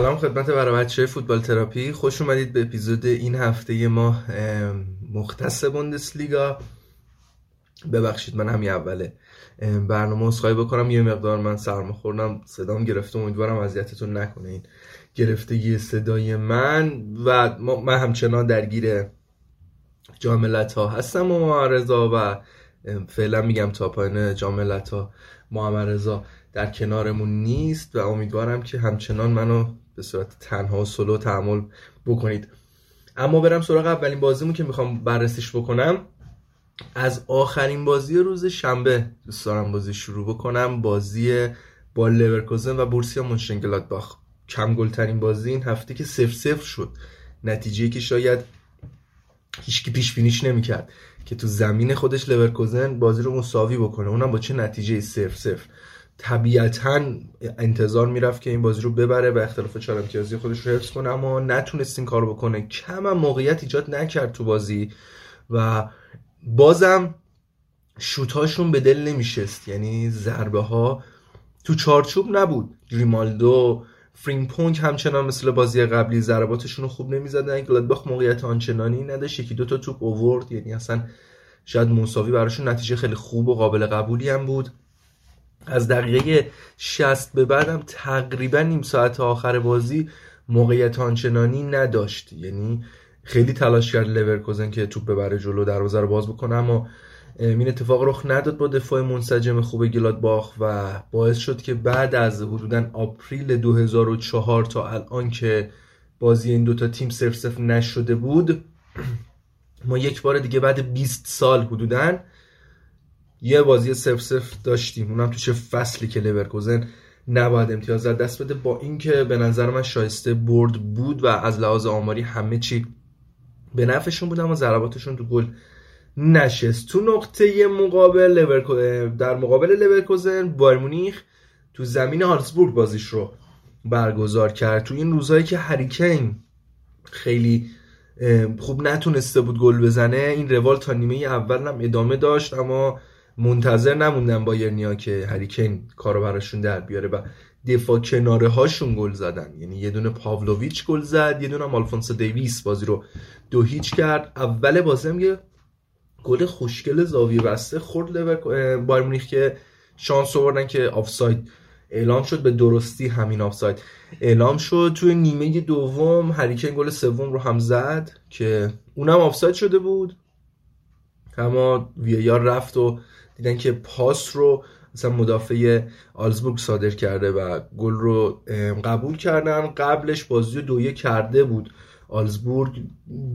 سلام خدمت برای بچه فوتبال تراپی. خوش اومدید به اپیزود این هفته ما مختص بوندسلیگا. ببخشید من همین اوله برنامه اصخایی بکنم. یه مقدار من سرما خوردم صدام گرفته. امیدوارم اذیتتون نکنه این گرفتگی صدای من و من همچنان درگیر جاملت ها هستم و معرضا و فعلا میگم تا پایین جاملت ها محمد رضا در کنارمون نیست و امیدوارم که همچنان منو به صورت تنها و سلو بکنید. اما برم سراغ اولین بازیمون که می‌خوام بررسیش بکنم. از آخرین بازی روز شنبه دوست دارم بازی شروع بکنم. بازی با لورکوزن و بورسیا مونشنگلادباخ. کم گلترین بازی این هفته که سف سف شد. نتیجه که شاید هیچکی پیش بینیش نمی‌کرد. که تو زمین خودش لورکوزن بازی رو مساوی بکنه. اونم با چه نتیجه صفر صفر طبیعتا انتظار می‌رفت که این بازی رو ببره و اختلاف چهار امتیازی خودش رو حفظ کنه اما نتونست این کار بکنه. کم هم موقعیت ایجاد نکرد تو بازی و بازم شوتاشون به دل نمیشست. یعنی ضربه ها تو چارچوب نبود. ریمالدو فریمپونگ همچنان مثل بازی قبلی ضرباتشون رو خوب نمی‌زدن. گلادباخ موقعیت آنچنانی نداشت. یکی دو تا توپ اوورد. یعنی اصلا شاید مساوی براشون نتیجه خیلی خوب و قابل قبولی هم بود. از دقیقه 60 به بعدم تقریبا نیم ساعت آخر بازی موقعیت آنچنانی نداشت. یعنی خیلی تلاش کرد لورکوزن که توپ ببره جلو دروازه رو باز بکنه اما این اتفاق رخ نداد با دفاع منسجم خوب گلادباخ و باعث شد که بعد از حدودا آپریل 2004 تا الان که بازی این دوتا تیم صرف صرف نشده بود ما یک بار دیگه بعد 20 سال حدودا یه بازی صرف صرف داشتیم. اونم تو چه فصلی که لورکوزن نباید امتیاز دست بده با اینکه به نظر من شایسته برد بود و از لحاظ آماری همه چی به نفعشون بود اما ضرباتشون تو گل نشست. تو نقطه مقابل در مقابل لورکوزن بارمونیخ تو زمین هارسبورگ بازیش رو برگزار کرد. تو این روزهایی که هریکین خیلی خوب نتونسته بود گل بزنه این روال تا نیمه اول هم ادامه داشت اما منتظر نموندن بایرنیا که هری کین کارو براشون در بیاره و دفاع کناره هاشون گل زدن. یعنی یه دونه پاولویچ گل زد یه دونه آلفونسو دیویس بازی رو دو هیچ کرد. اول بازی هم یه گل خوشگل زاویه بسته خورد بایرن مونیخ که شانس آوردن که آفساید اعلام شد به درستی همین آفساید اعلام شد. توی نیمه دوم هریکن گل سوم رو هم زد که اونم آفساید شده بود. اما ویار رفت و دیدن که پاس رو مثلا مدافع آلزبورگ صادر کرده و گل رو قبول کردن. قبلش بازی رو دویه کرده بود. آلزبورگ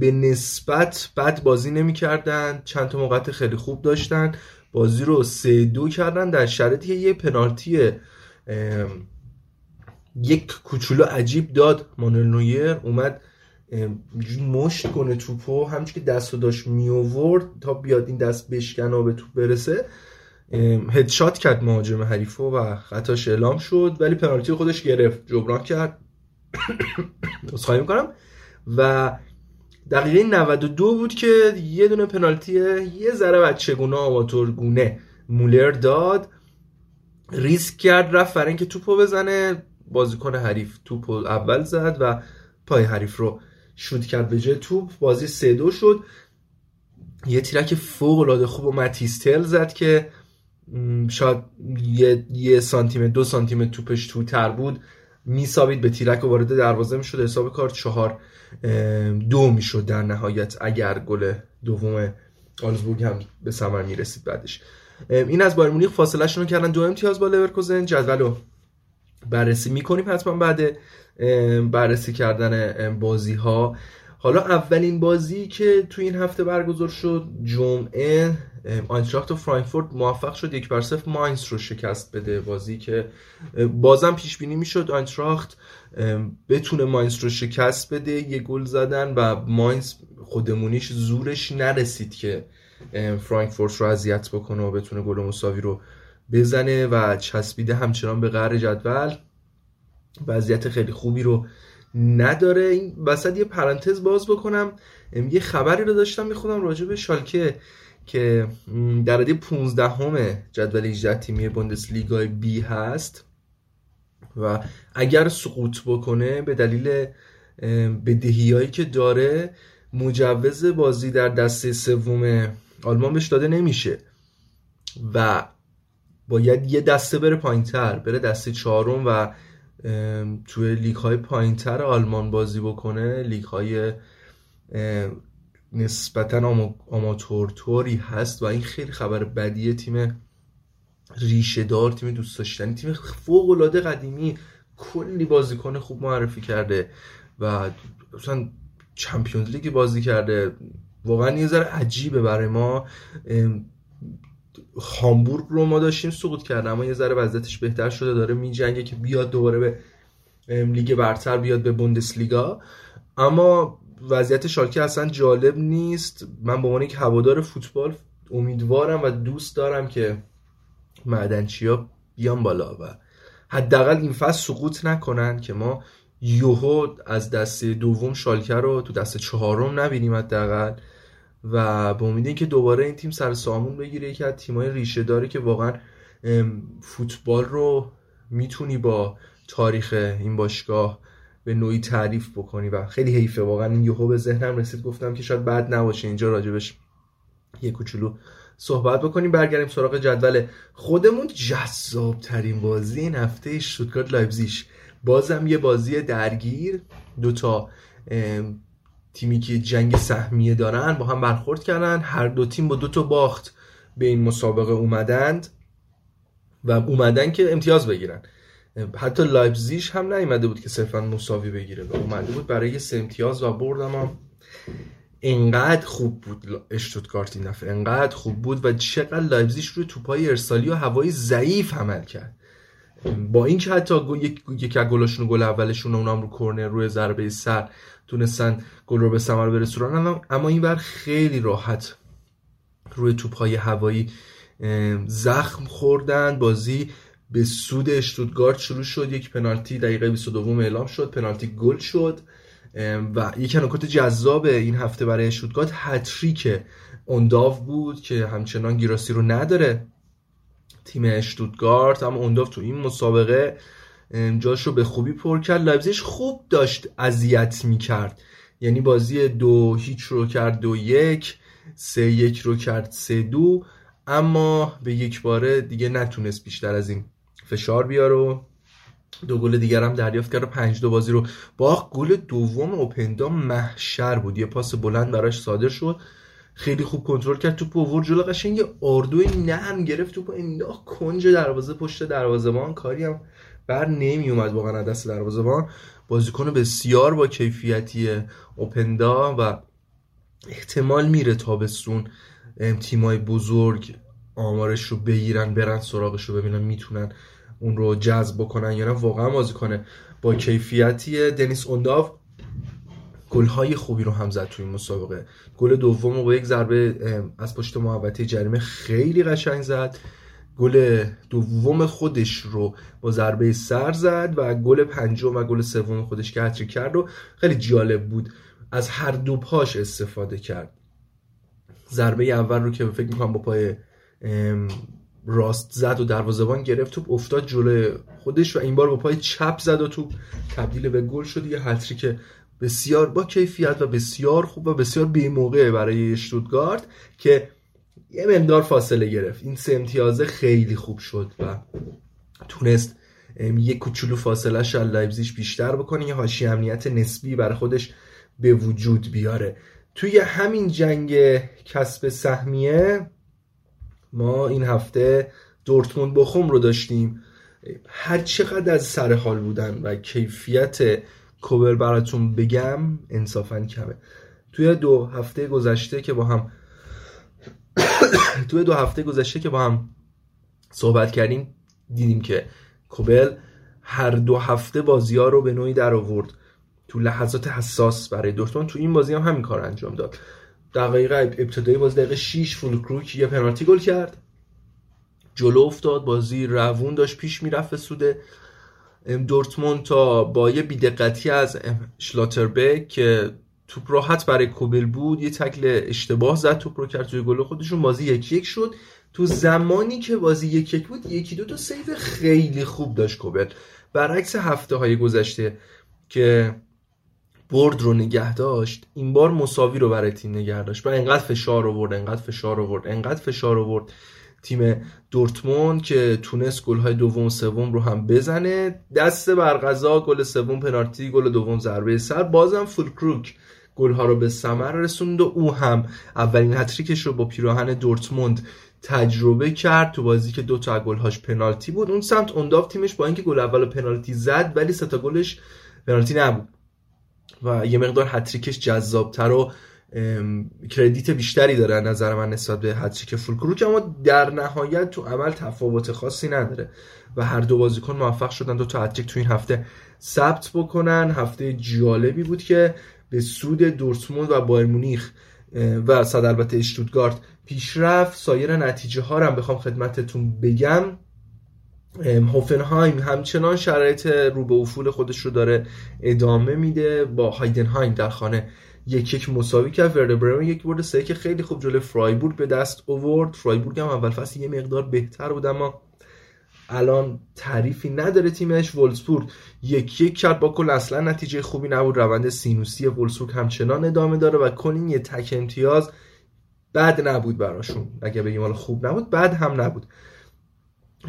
به نسبت بد بازی نمی‌کردن. چند تا موقعیت خیلی خوب داشتن. بازی رو سه دو کردن. در شرایطی که یه پنالتی یک کوچولو عجیب داد. مانوئل نویر اومد مشت کنه توپو همچون که دست رو داشت می آورد تا بیاد این دست بشکنه به توپ برسه هدشات کرد مهاجم حریفو و خطاش اعلام شد ولی پنالتی خودش گرفت جبران کرد. خواهی می‌کنم. و دقیقه 92 بود که یه دونه پنالتی یه ذره بچگونه آماتورگونه مولر داد. ریسک کرد رفت برای اینکه توپو بزنه. بازیکن حریف توپو اول زد و پای حریف رو شوت کرد به جای توپ. بازی سه دو شد. یه تیرک فوق العاده خوب و متیستل زد که شاید یه, یه سانتیمتر دو سانتیمتر توپش تو تر بود. میسابید به تیرک و وارد دروازه می‌شد. حساب کار چهار دو می‌شد در نهایت اگر گل دوم آگزبورگ هم به ثمر می‌رسید بعدش. این از بایرن مونیخ فاصله رو کردن. دو امتیاز با لورکوزن جدول بررسی می‌کنیم حتما بعد بررسی کردن بازی ها حالا اولین بازی که تو این هفته برگزار شد جمعه آینتراخت فرانکفورت موفق شد یک بر صفر ماینز رو شکست بده. بازی که بازم پیش بینی می‌شد آینتراخت بتونه ماینز رو شکست بده یه گل زدن و ماینز خودمونیش زورش نرسید که فرانکفورت رو اذیت بکنه و بتونه گل مساوی رو بزنه و چسبیده همچنان به قهر جدول. وضعیت خیلی خوبی رو نداره. این وسط یه پرانتز باز بکنم. یه خبری رو داشتم می‌خونم راجع به شالکه که در رده 15 همه جدول 18 تیمی بوندسلیگای بی هست. و اگر سقوط بکنه به دلیل بدهیایی که داره مجوز بازی در دسته سوم آلمان بهش داده نمیشه. و باید یه دسته بره پایینتر بره دسته چهارم و توی لیگ های پایینتر آلمان بازی بکنه. لیگ های نسبتا آماتورتوری هست و این خیلی خبر بدیه. تیم ریشه دار تیم دوست داشتنی تیم فوق العاده قدیمی کلی بازیکن خوب معرفی کرده و مثلا چمپیونز لیگ بازی کرده. واقعا یه ذره عجیبه برای ما. هامبورگ رو ما داشتیم سقوط کرده اما یه ذره وضعیتش بهتر شده. داره میجنگه که بیاد دوباره به لیگ برتر بیاد به بوندسلیگا. اما وضعیت شالکه اصلا جالب نیست. من به عنوان یک هوادار فوتبال امیدوارم و دوست دارم که معدنچیا بیان بالا و حداقل این فصل سقوط نکنن که ما یوهو از دسته دوم شالکه رو تو دسته چهارم نبینیم حداقل. و به امید اینکه دوباره این تیم سر سامون بگیره یکی از تیمای ریشه داره که واقعا فوتبال رو می‌تونی با تاریخ این باشگاه به نوعی تعریف بکنی و خیلی حیفه. واقعا این یهو به ذهنم رسید گفتم که شاید بد نباشه اینجا راجبش یه کوچولو صحبت بکنیم. برگردیم سراغ جدول خودمون. جذاب ترین بازی این هفته شوتگارت لایبزیش بازم یه بازی درگیر دوتا تیمی که جنگ سهمیه دارن با هم برخورد کردن. هر دو تیم با دو تا باخت به این مسابقه اومدند و اومدن که امتیاز بگیرن. حتی لایپزیش هم نیومده بود که صرفا مساوی بگیره و اومده بود برای سه امتیاز و بردم هم انقدر خوب بود اشتوتگارت این دفعه. انقدر خوب بود و چقدر لایپزیش روی توپای ارسالی و هوایی ضعیف عمل کرد. با اینکه حتی یک گلاشون گل اولشون اونم رو کرنر روی ضربه سر تونستن گل رو به ثمر برسونن. اما این بر خیلی راحت روی توپهای هوایی زخم خوردن. بازی به سود اشتوتگارت شروع شد. یک پنالتی دقیقه 22 اعلام شد. پنالتی گل شد. و یک نکات جذاب این هفته برای اشتوتگارت هتریک اونداو بود که همچنان گیراسی رو نداره تیم اشتوتگارت اما اونداو تو این مسابقه جاش رو به خوبی پر کرد. لایپزیگ خوب داشت اذیت می‌کرد. یعنی بازی دو هیچ رو کرد دو یک سه یک رو کرد سه دو. اما به یک باره دیگه نتونست بیشتر از این فشار بیاره و دو گل دیگر هم دریافت کرد و پنج دو بازی رو با گل دوم اوپندا محشر بود. یه پاس بلند براش صادر شد. خیلی خوب کنترل کرد. توپ آورد جلو قشنگ یه آردوی نرم گرفت. توپ انداخت. کنج دروازه پشت دروازه‌بان. کاری هم بر نمی اومد واقعا دست دروازه‌بان. بازیکن بسیار با کیفیتی اوپندا و احتمال میره تابستون تیمای بزرگ آمارش رو بگیرن برن سراغش رو ببینن می‌تونن اون رو جذب بکنن یا نه. واقعا بازیکن با کیفیتی دنیس اونداو گل خوبی رو هم زد توی این مسابقه. گل دوم رو با یک ضربه از پشت محوطه جریمه خیلی قشنگ زد. گل دوم خودش رو با ضربه سر زد و گل پنجم و گل سوم خودش که هتریک کرد و خیلی جالب بود از هر دو پاش استفاده کرد. ضربه اول رو که فکر می‌کنم با پای راست زد و دروازه‌بان گرفت توپ افتاد جلوی خودش و این بار با پای چپ زد و توپ تبدیل به گل شد. یه هتریک بسیار با کیفیت و بسیار خوب و بسیار موقع برای اشتوتگارت که یه مقدار فاصله گرفت. این سه امتیازه خیلی خوب شد و تونست یه کوچولو فاصله شل لایبزیش بیشتر بکنه. یه هاشی امنیت نسبی برای خودش به وجود بیاره. توی همین جنگ کسب سهمیه ما این هفته دورتموند بخوم رو داشتیم. هر چقدر از سر حال بودن و کیفیت کوبر براتون بگم انصافا کمه. توی دو هفته گذشته که با هم توی دو هفته گذشته که با هم صحبت کردیم دیدیم که کوبل هر دو هفته بازی ها رو به نوعی در آورد. تو لحظات حساس برای دورتموند. تو این بازی هم همین کار انجام داد. دقیقه ابتدایی بازی دقیقه 6 فولکروک یه پنالتی گل کرد. جلو افتاد بازی روون داشت پیش می‌رفت به سود دورتموند تا با یه بیدقتی از شلاتربک که توپ راحت برای کوبل بود. یه تکل اشتباه زد توپ رو کرد توی گل خودشون. بازی یک یک شد. تو زمانی که بازی یک یک بود یکی دو تا save خیلی خوب داشت کوبل. برعکس هفته های گذشته که برد رو نگه داشت این بار مساوی رو برای تیم نگه داشت. و انقدر فشار آورد انقدر فشار آورد انقدر فشار آورد تیم دورتموند که تونست گل های دوم و سوم رو هم بزنه. دست برقضا گل سوم پنالتی گل دوم ضربه سر. بازم فولکروگ گل ها رو به ثمر رسوند و او هم اولین هتریکش رو با پیراهن دورتموند تجربه کرد. تو بازی که دو تا گلهاش پنالتی بود اون سمت اونداف تیمش با اینکه گل اول پنالتی زد ولی سه تا گلش پنالتی نبود. و یه مقدار هتریکش جذابتر و credit بیشتری داره نظر من نسبت به هتریک فولکروگ اما در نهایت تو عمل تفاوت خاصی نداره و هر دو بازیکن موفق شدن. دو تا هتریک تو این هفته ثبت بکنن. هفته جالبی بود که به سود دورتموند و بایر مونیخ و صد البته اشتوتگارت پیشرفت سایر نتیجه ها رو هم بخوام خدمتتون بگم. هوفنهایم همچنان شرایط رو به افول خودش رو داره ادامه میده. با هایدنهایم در خانه یک یک مساوی کرد. ورده یک برد سه که خیلی خوب جلوی فرایبورگ به دست اوورد فرایبورگ هم اول فصل یه مقدار بهتر بود اما الان تعریفی نداره تیمش. ولسبورگ یک یک کرد. با کل اصلا نتیجه خوبی نبود. روند سینوسی ولسبورگ همچنان ادامه داره و کنین یه تک امتیاز بد نبود براشون. اگه بگیم حالا خوب نبود بد هم نبود.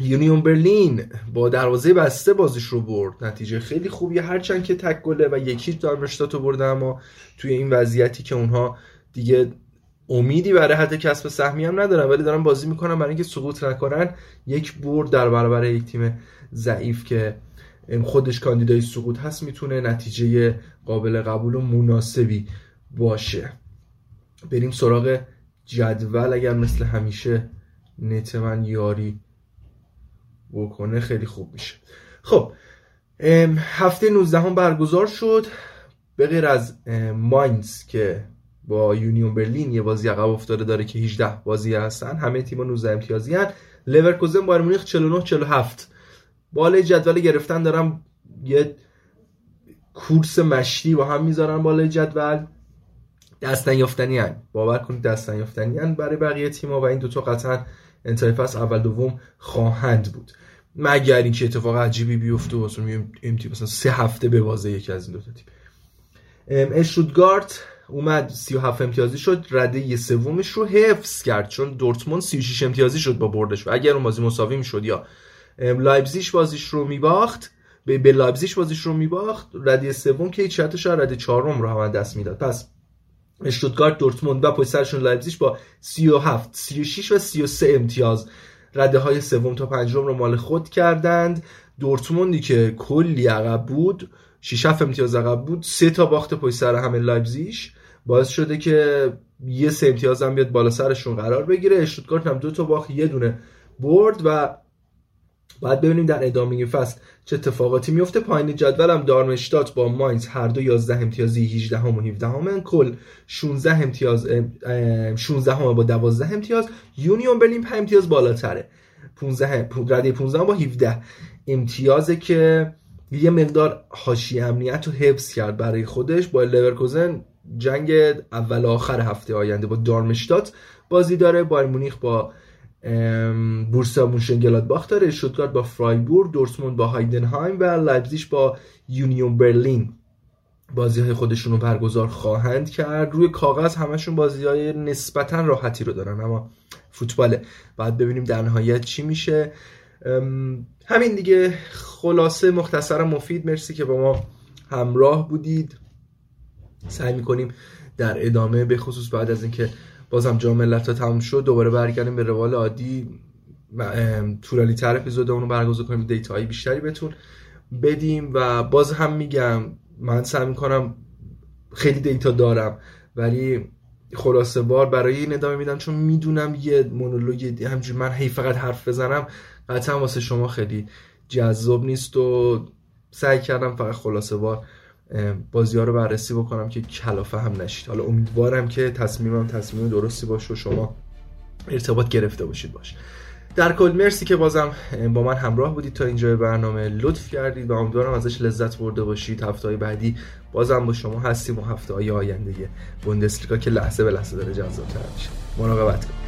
یونیون برلین با دروازه بسته بازیش رو برد. نتیجه خیلی خوبیه. هرچند که تک گله و یکی دارمشتات رو برده اما توی این وضعیتی که اونها دیگه امیدی برای حد کسب سهمی هم ندارن ولی دارن بازی می‌کنن. برای اینکه سقوط نکنن یک برد در برابر یک تیم ضعیف که خودش کاندیدای سقوط هست می‌تونه نتیجه قابل قبول و مناسبی باشه. بریم سراغ جدول. اگر مثل همیشه نت من یاری بکنه خیلی خوب میشه. خب هفته 19 هم برگزار شد. به غیر از ماینز که با یونیون برلین یه بازی عقب افتاده داره که 18 بازی هستن همه تیم‌ها 19 امتیازی هن لورکوزن بایر مونیخ 49 47 بالای جدول گرفتن دارم یه کورس مشتی با هم می‌ذارن بالای جدول. دست نیافتنی هن. باور کنید دست نیافتنی هن برای بقیه تیم‌ها و این دوتا قطعا انتهای فصل اول دوم خواهند بود. مگر اینکه اتفاق عجیبی بیفته واسه این تیم مثلا سه هفته به بازه یکی از این دو تا تیم. اشتوتگارت اومد 37 امتیازی شد رده سومش رو حفظ کرد چون دورتموند 36 امتیازی شد با بردش و اگر اون بازی مساوی می‌شد یا. لایپزیگ بازیش رو میباخت به لایپزیگ بازیش رو میباخت رده سوم که هیچ رده چهارم رو هم دست می‌داد. پس اشتوتگارت دورتموند و پشت سرشون لایپزیگ با 37 36 و 33 امتیاز. رده های سوم تا پنجم رو مال خود کردند. دورتموندی که کلی عقب بود 6 امتیاز عقب بود سه تا باخت پشت سر همه لایپزیگ باعث شده که یه سه امتیاز هم بیاد بالا سرشون قرار بگیره. اشتوتگارت هم دو تا باخت یه دونه برد و باید ببینیم در ادامه فصل چه اتفاقاتی میفته. پایین جدول هم دارمشتات با ماینز هر دو 11 امتیازی 18 هم و 17 هم. کل 16 امتیاز 16 هم با 12 امتیاز. یونیون برلین 5 امتیاز بالاتره. 15 رده 15 با 17 امتیازه که یه مقدار حاشیه امنیت رو حفظ کرد برای خودش. با لورکوزن جنگ اول آخر هفته آینده با دارمشتات بازی داره. بایرن مونیخ با بورسا باخت داره اشتوتگارت با فرایبورگ دورتموند با هایدنهایم و لایپزیگ با یونیون برلین. بازی های خودشون رو برگزار خواهند کرد. روی کاغذ همشون بازی های نسبتا راحتی رو دارن اما فوتباله بعد ببینیم در نهایت چی میشه. همین دیگه. خلاصه مختصر مفید. مرسی که با ما همراه بودید. سعی می‌کنیم در ادامه به خصوص بعد از اینکه بازم جام ملت ها تموم شد دوباره برگردیم به روال عادی. طولانی تر اپیزود اونو برگزار کنیم دیتایی بیشتری بهتون بدیم. و باز هم میگم من سعی می‌کنم خیلی دیتا دارم ولی خلاصه بار برای این ادامه میدم چون می‌دونم یه مونولوگ همجور من هی فقط حرف بزنم قطعا واسه شما خیلی جذاب نیست و سعی کردم فقط خلاصه بار بازی ها رو بررسی بکنم که کلافه هم نشید. حالا امیدوارم که تصمیمم تصمیم درستی باشه و شما ارتباط گرفته باشید باش. در کل مرسی که بازم با من همراه بودید تا اینجا برنامه. لطف کردید و امیدوارم ازش لذت برده باشید. هفته بعدی بازم با شما هستیم و هفته های آینده بوندسلیگا که لحظه به لحظه داره جذابتر میشه. مراقبت کنید